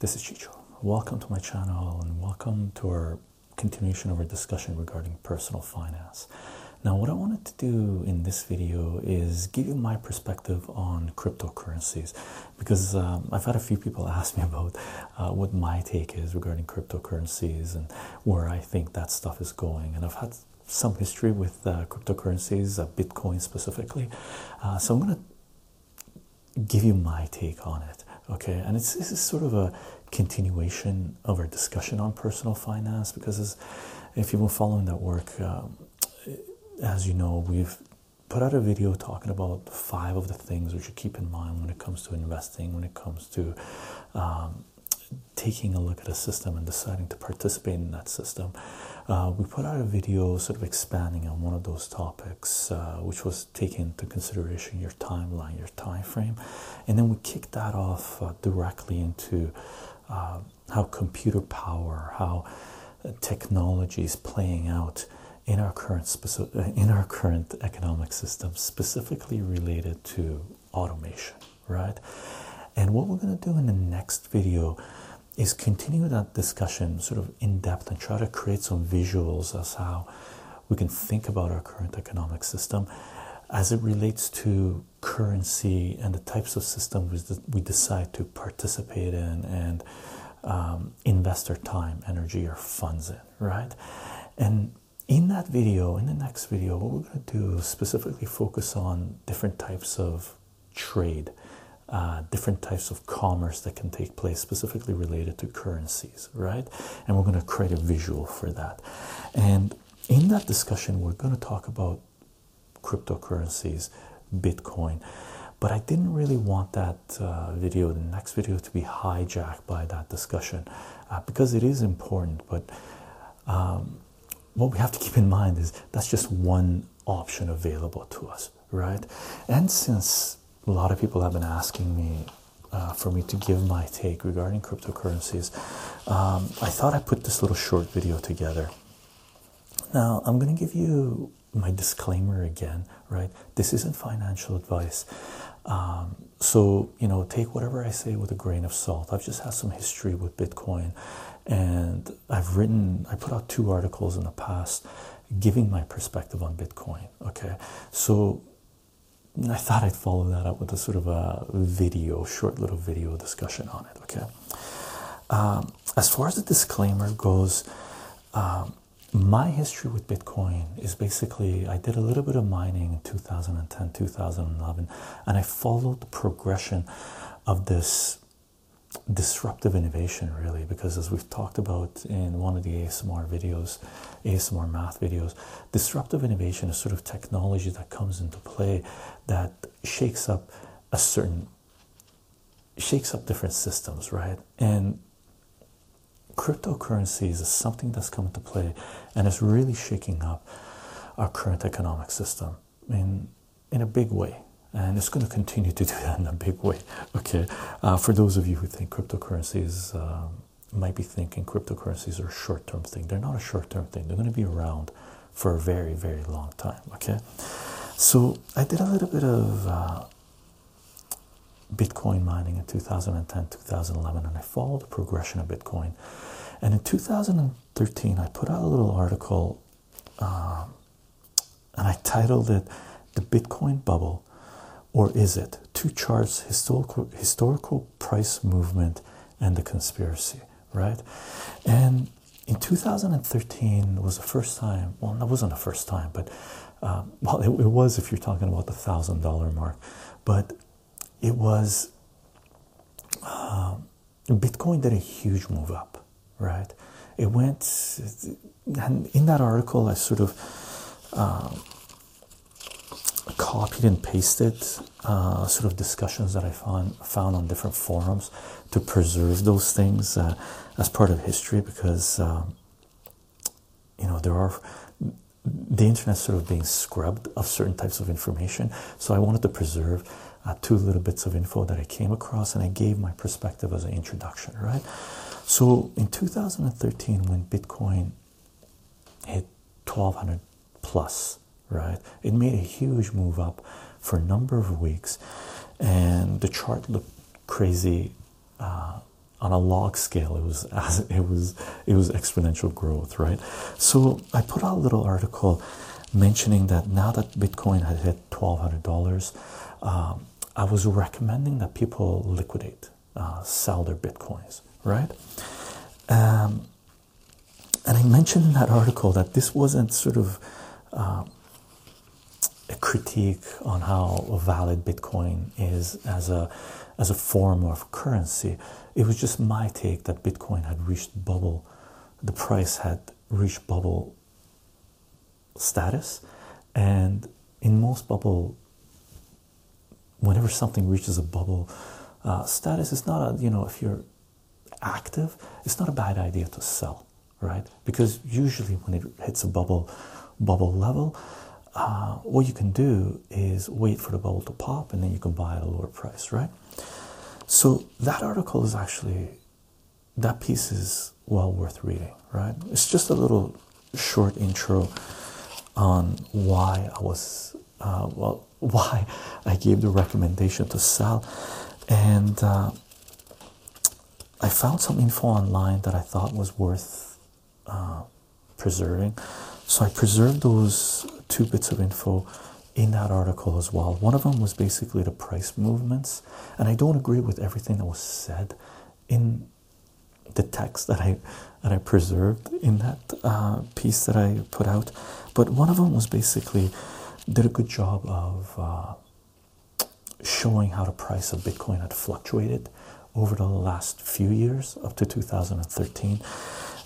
this is chycho. Welcome to my channel and welcome to our continuation of our discussion regarding personal finance. Now, what I wanted to do in this video is give you my perspective on cryptocurrencies because um, I've had a few people ask me about uh, what my take is regarding cryptocurrencies and where I think that stuff is going. And I've had some history with uh, cryptocurrencies, uh, Bitcoin specifically. Uh, so I'm going to give you my take on it. Okay, and it's this is sort of a continuation of our discussion on personal finance? Because if you've been following that work, um, as you know, we've put out a video talking about five of the things we should keep in mind when it comes to investing, when it comes to um, taking a look at a system and deciding to participate in that system. Uh, we put out a video sort of expanding on one of those topics, uh, which was taking into consideration your timeline, your time frame, and then we kicked that off uh, directly into uh, how computer power, how uh, technology is playing out in our current specific, in our current economic system, specifically related to automation, right? And what we're going to do in the next video is continue that discussion sort of in depth and try to create some visuals as how we can think about our current economic system as it relates to currency and the types of systems that we decide to participate in and um, invest our time, energy, or funds in, right? And in that video, in the next video, what we're going to do is specifically focus on different types of trade, uh, different types of commerce that can take place, specifically related to currencies, right? And we're going to create a visual for that. And in that discussion, we're going to talk about cryptocurrencies, Bitcoin. But I didn't really want that uh, video, the next video, to be hijacked by that discussion uh, because it is important. But um, what we have to keep in mind is that's just one option available to us, right? And since a lot of people have been asking me uh, for me to give my take regarding cryptocurrencies, um, I thought I'd put this little short video together. Now, I'm going to give you my disclaimer again, right? This isn't financial advice. Um, so, you know, take whatever I say with a grain of salt. I've just had some history with Bitcoin and I've written, I put out two articles in the past giving my perspective on Bitcoin. Okay, so I thought I'd follow that up with a sort of a video, short little video discussion on it. Okay, um, as far as the disclaimer goes, um, my history with Bitcoin is basically I did a little bit of mining in 2010, 2011, and I followed the progression of this disruptive innovation really because as we've talked about in one of the ASMR videos ASMR math videos disruptive innovation is sort of technology that comes into play that shakes up a certain shakes up different systems right? And cryptocurrencies is something that's come into play and it's really shaking up our current economic system in in a big way and it's going to continue to do that in a big way. Okay, uh, for those of you who think cryptocurrencies um, might be thinking cryptocurrencies are a short term thing, they're not a short term thing, they're going to be around for a very, very long time. Okay, so I did a little bit of uh, Bitcoin mining in 2010, 2011, and I followed the progression of Bitcoin. And in 2013, I put out a little article um, and I titled it The Bitcoin Bubble or is it? Two charts historical historical price movement and the conspiracy right? And in 2013 was the first time well that wasn't the first time but um, well it, it, was if you're talking about the thousand dollar mark but it was um, bitcoin did a huge move up right? It went and in that article i sort of um, copied and pasted uh, sort of discussions that I found found on different forums to preserve those things uh, as part of history because um, you know there are the internet sort of being scrubbed of certain types of information. So I wanted to preserve uh, two little bits of info that I came across and I gave my perspective as an introduction right? So in 2013 when Bitcoin hit 1200 plus right? It made a huge move up for a number of weeks, and the chart looked crazy uh, on a log scale. It was as it was it was exponential growth right? So i put out a little article mentioning that now that bitcoin had hit $1200 um, i was recommending that people liquidate uh, sell their bitcoins right? Um, and i mentioned in that article that this wasn't sort of uh, a critique on how valid bitcoin is as a as a form of currency it was just my take that Bitcoin had reached bubble, the price had reached bubble status, and in most bubble, whenever something reaches a bubble uh, status, it's not a you know if you're active, it's not a bad idea to sell, right? Because usually when it hits a bubble bubble level, uh, what you can do is wait for the bubble to pop, and then you can buy at a lower price, right? So that article is actually that piece is well worth reading, right? It's just a little short intro on why I was uh, well why I gave the recommendation to sell, and uh, I found some info online that I thought was worth uh, preserving. So I preserved those two bits of info in that article as well. One of them was basically the price movements, and I don't agree with everything that was said in the text that I that I preserved in that uh, piece that I put out. But one of them was basically did a good job of uh, showing how the price of Bitcoin had fluctuated over the last few years up to 2013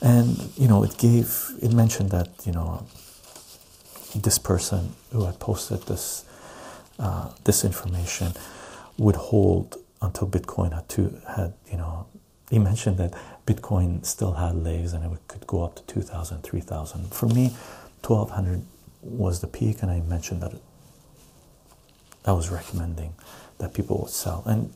and you know it gave it mentioned that you know this person who had posted this uh, this information would hold until Bitcoin had to had you know he mentioned that Bitcoin still had legs and it could go up to 2000 3000 for me 1200 was the peak and I mentioned that I was recommending that people would sell. And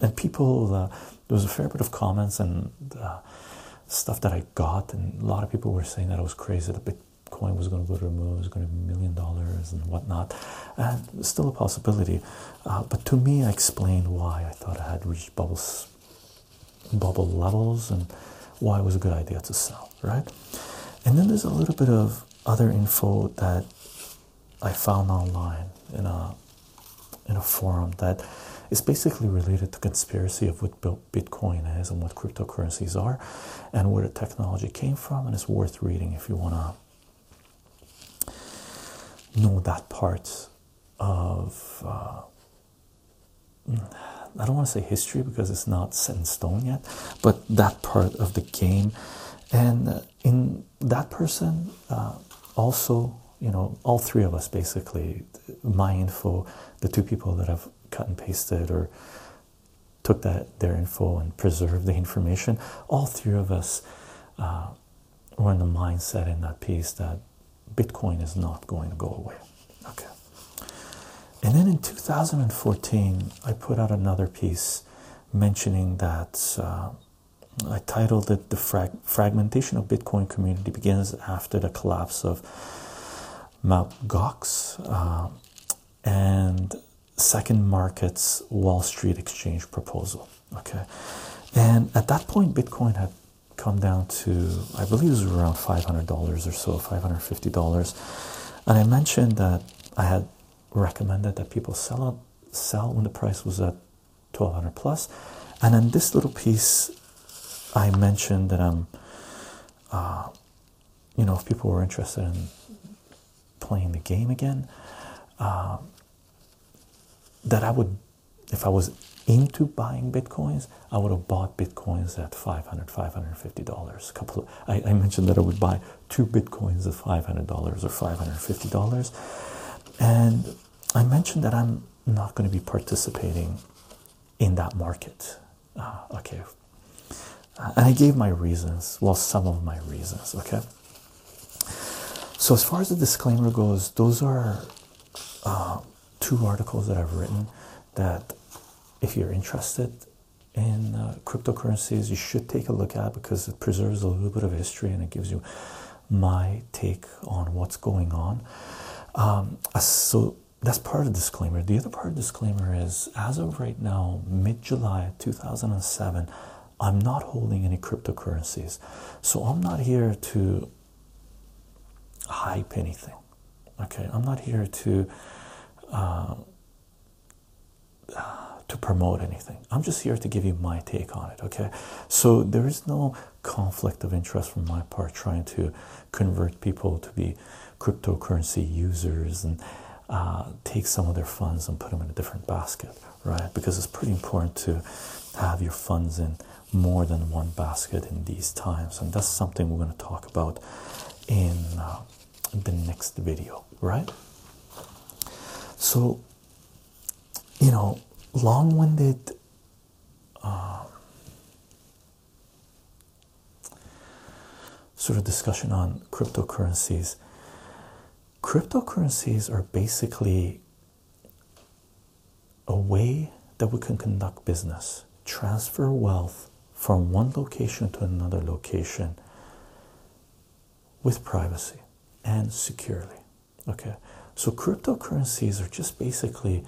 and people uh, there was a fair bit of comments and uh, stuff that I got, and a lot of people were saying that I was crazy that Bitcoin was going to go to the moon, it was going to be a million dollars and whatnot. And still a possibility. Uh, but to me, I explained why I thought I had reached bubbles, bubble levels and why it was a good idea to sell, right? And then there's a little bit of other info that I found online in a in a forum that it's basically related to conspiracy of what Bitcoin is and what cryptocurrencies are, and where the technology came from. And it's worth reading if you want to know that part of. Uh, I don't want to say history because it's not set in stone yet, but that part of the game, and in that person, uh, also, you know, all three of us basically, my info, the two people that have cut and pasted or took that their info and preserved the information. All three of us uh, were in the mindset in that piece that Bitcoin is not going to go away. Okay. And then in 2014, I put out another piece mentioning that uh, I titled it "The Frag Fragmentation of Bitcoin Community Begins After the Collapse of Mt. Gox," uh, and SecondMarket's Wall Street exchange proposal. Okay, and at that point, Bitcoin had come down to I believe it was around five hundred dollars or so, five hundred fifty dollars, and I mentioned that I had recommended that people sell out, sell when the price was at twelve hundred plus, and in this little piece, I mentioned that I'm, uh, you know, if people were interested in playing the game again. Uh, that I would, if I was into buying bitcoins, I would have bought bitcoins at 500 $550. A couple of, I, I mentioned that I would buy two bitcoins at $500 or $550. And I mentioned that I'm not going to be participating in that market. Uh, okay. And I gave my reasons, well, some of my reasons, okay. So, as far as the disclaimer goes, those are uh, two articles that I've written that if you're interested in uh, cryptocurrencies, you should take a look at because it preserves a little bit of history and it gives you my take on what's going on. Um, so that's part of the disclaimer. The other part of the disclaimer is as of right now, mid July 2007, I'm not holding any cryptocurrencies. So I'm not here to hype anything. Okay, I'm not here to uh, to promote anything. I'm just here to give you my take on it. Okay, so there is no conflict of interest from my part trying to convert people to be cryptocurrency users and uh, take some of their funds and put them in a different basket, right? Because it's pretty important to have your funds in more than one basket in these times, and that's something we're going to talk about in uh, the next video, right? So, you know, long winded. Uh, sort of discussion on cryptocurrencies. Cryptocurrencies are basically a way that we can conduct business, transfer wealth from one location to another location with privacy and securely. Okay, so cryptocurrencies are just basically,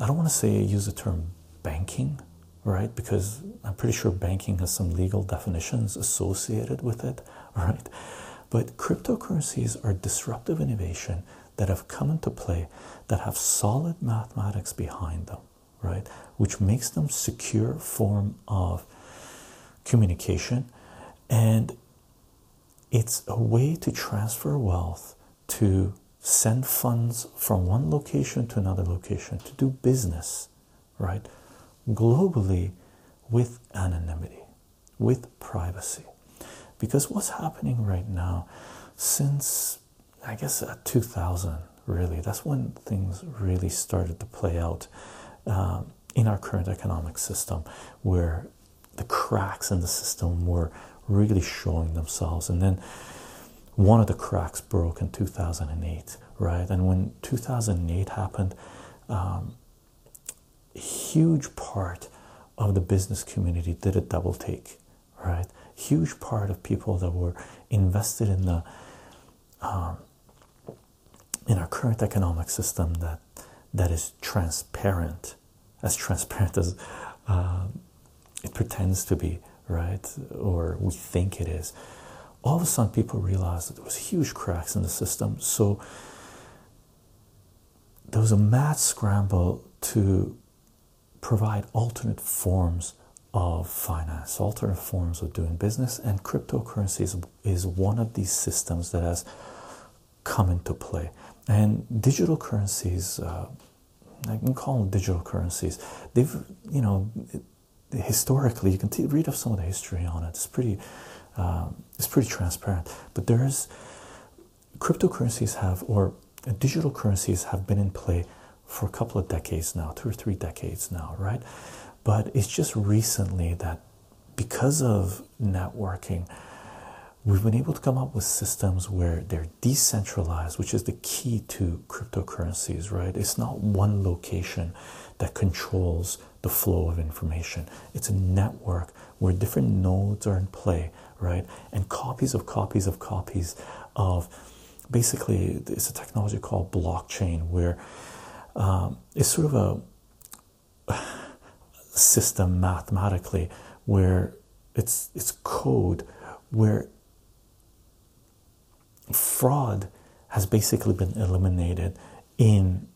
I don't want to say use the term banking, right? Because I'm pretty sure banking has some legal definitions associated with it, right? But cryptocurrencies are disruptive innovation that have come into play that have solid mathematics behind them, right? Which makes them secure form of communication and it's a way to transfer wealth to send funds from one location to another location to do business right globally with anonymity with privacy because what's happening right now since i guess uh, 2000 really that's when things really started to play out um, in our current economic system where the cracks in the system were really showing themselves. And then one of the cracks broke in 2008, right? And when 2008 happened, um, a huge part of the business community did a double take, right? Huge part of people that were invested in the um, in our current economic system that that is transparent, as transparent as uh, it pretends to be, right? Or we think it is. All of a sudden, people realized that there was huge cracks in the system. So there was a mad scramble to provide alternate forms of finance, alternate forms of doing business, and cryptocurrencies is one of these systems that has come into play. And digital currencies, uh, I can call them digital currencies. They've, you know, historically you can read of some of the history on it it's pretty um, it's pretty transparent. But there's cryptocurrencies have or digital currencies have been in play for a couple of decades now two or three decades now right? But it's just recently that because of networking we've been able to come up with systems where they're decentralized which is the key to cryptocurrencies right? It's not one location that controls the flow of information. It's a network where different nodes are in play, right? And copies of copies of copies of basically it's a technology called blockchain where um, it's sort of a system mathematically where it's it's code where fraud has basically been eliminated in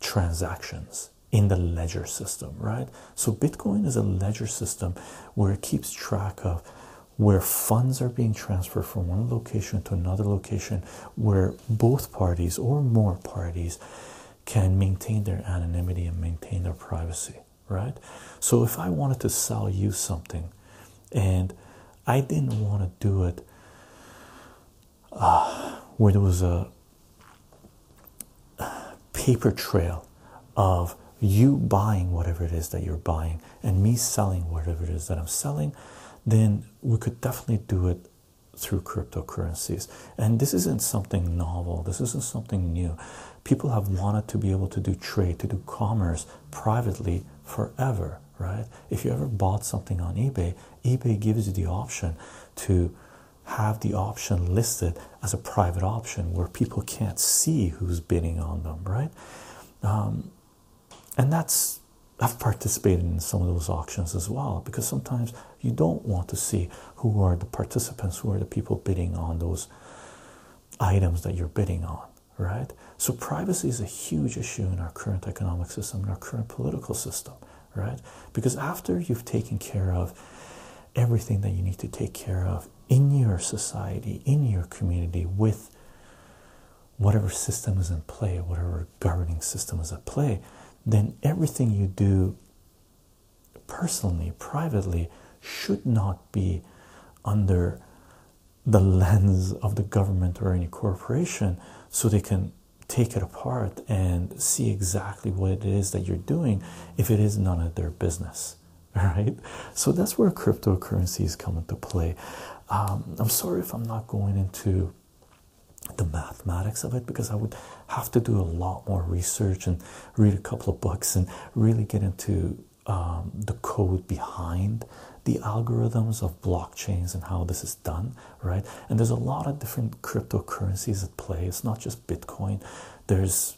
transactions in the ledger system, right? So Bitcoin is a ledger system where it keeps track of where funds are being transferred from one location to another location where both parties or more parties can maintain their anonymity and maintain their privacy, right? So if I wanted to sell you something and I didn't want to do it uh, where there was a paper trail of you buying whatever it is that you're buying and me selling whatever it is that I'm selling, then we could definitely do it through cryptocurrencies. And this isn't something novel, this isn't something new. People have wanted to be able to do trade, to do commerce privately forever, right? If you ever bought something on eBay, eBay gives you the option to have the option listed as a private option where people can't see who's bidding on them, right? Um, and that's I've participated in some of those auctions as well because sometimes you don't want to see who are the participants, who are the people bidding on those items that you're bidding on, right? So, privacy is a huge issue in our current economic system, in our current political system, right? Because after you've taken care of everything that you need to take care of in your society, in your community, with whatever system is in play, whatever governing system is at play, then everything you do personally, privately, should not be under the lens of the government or any corporation so they can take it apart and see exactly what it is that you're doing if it is none of their business right? So that's where cryptocurrencies come into play. Um, i'm sorry if i'm not going into the mathematics of it because I would have to do a lot more research and read a couple of books and really get into um, the code behind the algorithms of blockchains and how this is done, right? And there's a lot of different cryptocurrencies at play. It's not just Bitcoin. There's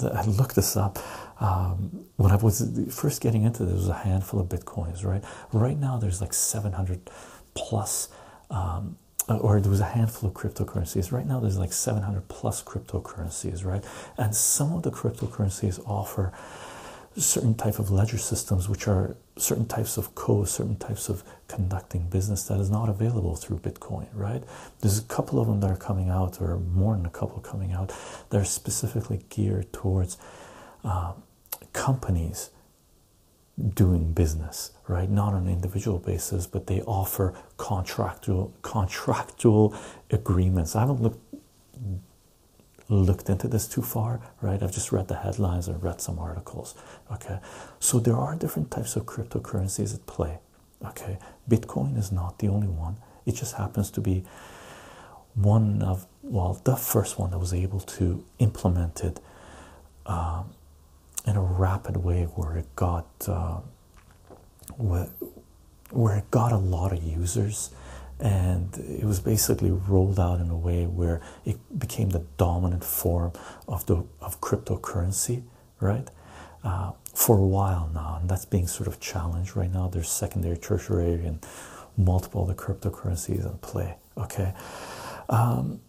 I looked this up um, when I was first getting into this. Was a handful of bitcoins, right? Right now, there's like 700 plus um, or there was a handful of cryptocurrencies. Right now, there's like 700 plus cryptocurrencies, right? And some of the cryptocurrencies offer certain type of ledger systems, which are certain types of code, certain types of conducting business that is not available through Bitcoin, right? There's a couple of them that are coming out, or more than a couple coming out, that are specifically geared towards uh, companies doing business, right? Not on an individual basis, but they offer contractual contractual agreements. I haven't looked looked into this too far, right? I've just read the headlines and read some articles. Okay, so there are different types of cryptocurrencies at play. Okay, Bitcoin is not the only one. It just happens to be one of well, the first one that was able to implement it. Um, in a rapid way where it got uh, where, it got a lot of users and it was basically rolled out in a way where it became the dominant form of the of cryptocurrency right? Uh, for a while now and that's being sort of challenged right now. There's secondary tertiary and multiple other cryptocurrencies in play okay? Um,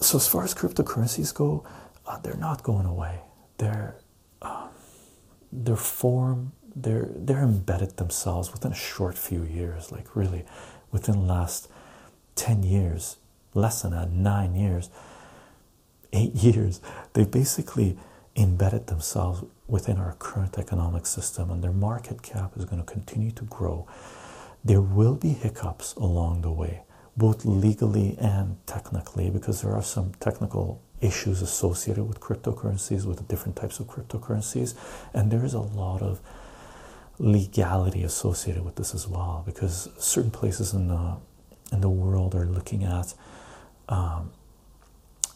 so as far as cryptocurrencies go uh, they're not going away. They're um, their form they're they're embedded themselves within a short few years like really within last 10 years less than that 9 years 8 years they basically embedded themselves within our current economic system and their market cap is going to continue to grow. There will be hiccups along the way both legally and technically because there are some technical issues associated with cryptocurrencies, with the different types of cryptocurrencies, and there is a lot of legality associated with this as well because certain places in the in the world are looking at um,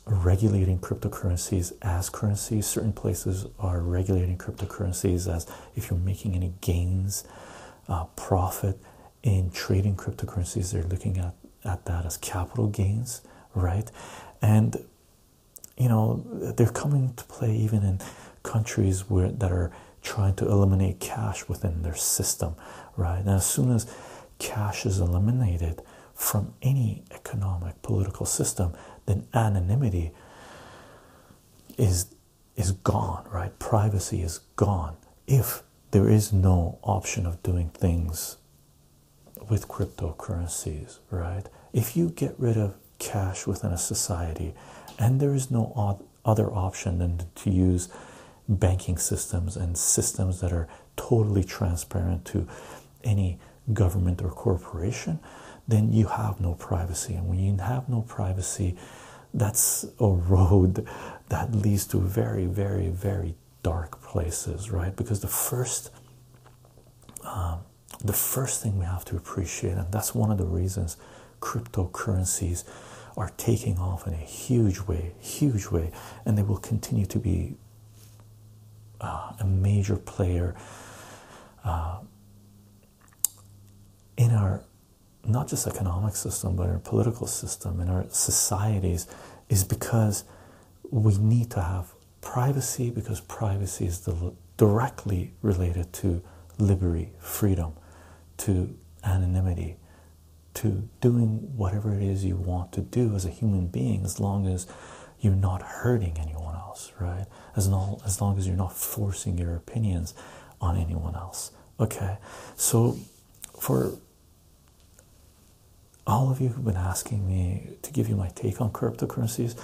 regulating cryptocurrencies as currencies. Certain places are regulating cryptocurrencies as if you're making any gains, uh, profit in trading cryptocurrencies, they're looking at, at that as capital gains, right? And you know they're coming to play even in countries where that are trying to eliminate cash within their system right? And as soon as cash is eliminated from any economic political system then anonymity is is gone right? Privacy is gone. If there is no option of doing things with cryptocurrencies right? If you get rid of cash within a society and there is no other option than to use banking systems and systems that are totally transparent to any government or corporation, then you have no privacy. And when you have no privacy, that's a road that leads to very, very, very dark places, right? Because the first, um, the first thing we have to appreciate, and that's one of the reasons cryptocurrencies are taking off in a huge way, huge way, and they will continue to be uh, a major player uh, in our not just economic system, but in our political system, in our societies, is because we need to have privacy because privacy is directly related to liberty, freedom, to anonymity, to doing whatever it is you want to do as a human being, as long as you're not hurting anyone else, right? As long as long as you're not forcing your opinions on anyone else. Okay, so for all of you who've been asking me to give you my take on cryptocurrencies,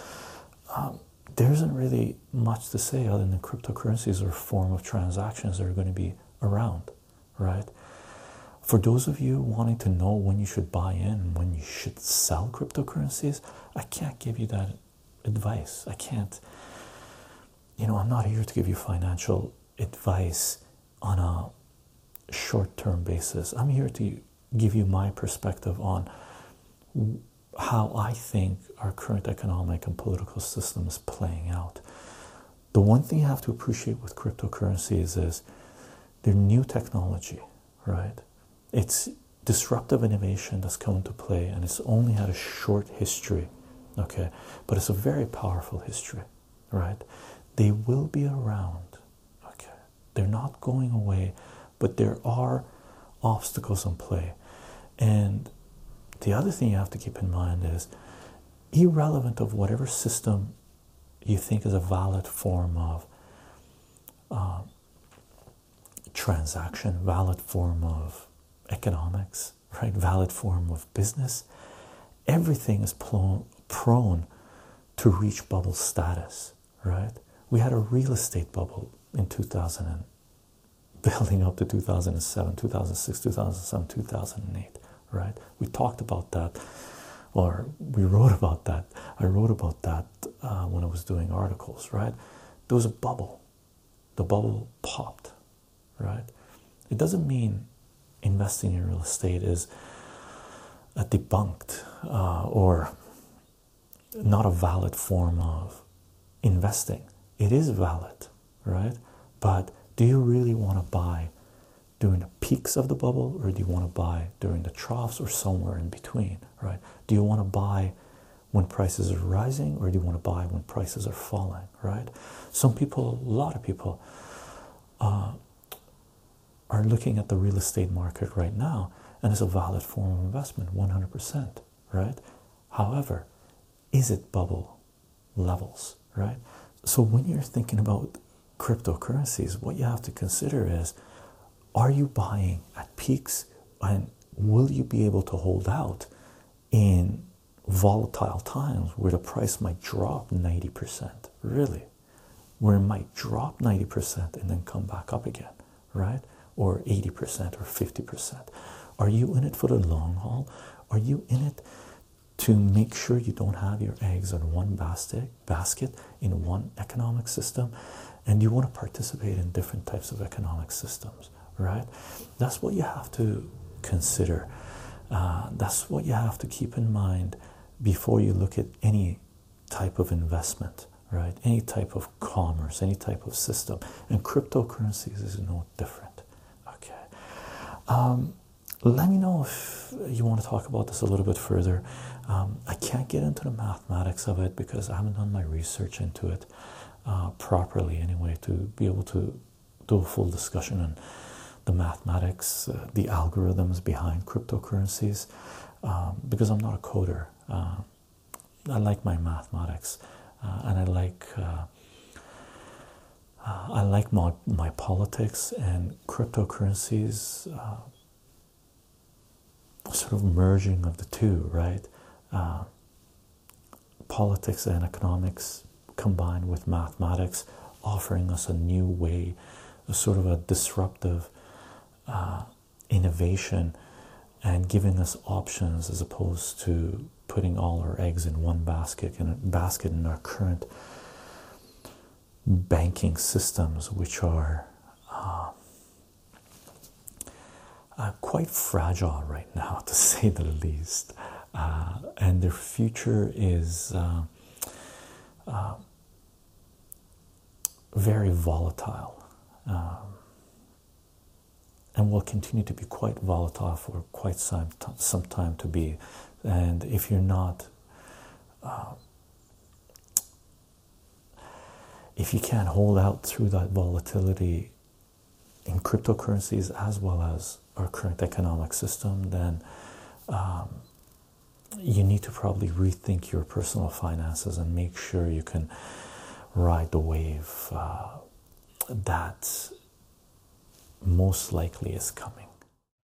um, there isn't really much to say other than cryptocurrencies are a form of transactions that are going to be around, right? For those of you wanting to know when you should buy in when you should sell cryptocurrencies, I can't give you that advice. I can't, you know, I'm not here to give you financial advice on a short term basis. I'm here to give you my perspective on how I think our current economic and political system is playing out. The one thing you have to appreciate with cryptocurrencies is they're new technology, right? It's disruptive innovation that's come into play and it's only had a short history, okay? But it's a very powerful history, right? They will be around, okay? They're not going away, but there are obstacles in play. And the other thing you have to keep in mind is irrelevant of whatever system you think is a valid form of uh, transaction, valid form of economics, right? Valid form of business. Everything is prone to reach bubble status, right? We had a real estate bubble in 2000 and building up to 2007, 2006, 2007, 2008 right? We talked about that, or we wrote about that. I wrote about that uh, when I was doing articles, right? There was a bubble. The bubble popped, right? It doesn't mean investing in real estate is a debunked uh, or not a valid form of investing. It is valid, right? But do you really want to buy during the peaks of the bubble or do you want to buy during the troughs or somewhere in between right do you want to buy when prices are rising or do you want to buy when prices are falling right some people a lot of people uh, are looking at the real estate market right now and it's a valid form of investment 100% right however is it bubble levels right so when you're thinking about cryptocurrencies what you have to consider is are you buying at peaks and will you be able to hold out in volatile times where the price might drop 90%? Really? Where it might drop 90% and then come back up again, right? Or 80% or 50%. Are you in it for the long haul? Are you in it to make sure you don't have your eggs in one basket basket in one economic system? And you want to participate in different types of economic systems right? That's what you have to consider. Uh, that's what you have to keep in mind before you look at any type of investment, right? Any type of commerce, any type of system. And cryptocurrencies is no different. Um, let me know if you want to talk about this a little bit further. Um, I can't get into the mathematics of it because I haven't done my research into it uh, properly, anyway, to be able to do a full discussion on the mathematics, uh, the algorithms behind cryptocurrencies, um, because I'm not a coder. Uh, I like my mathematics, uh, and I like uh, uh, I like my my politics and cryptocurrencies. Uh, sort of merging of the two, right? politics and economics combined with mathematics, offering us a new way, a sort of a disruptive uh, innovation and giving us options as opposed to putting all our eggs in one basket in a basket in our current banking systems, which are uh, uh, quite fragile right now, to say the least, uh, and their future is uh, uh, very volatile. Um, and will continue to be quite volatile for quite some, some time to be. And if you're not, uh, if you can't hold out through that volatility in cryptocurrencies as well as our current economic system, then um, you need to probably rethink your personal finances and make sure you can ride the wave uh, that most likely is coming.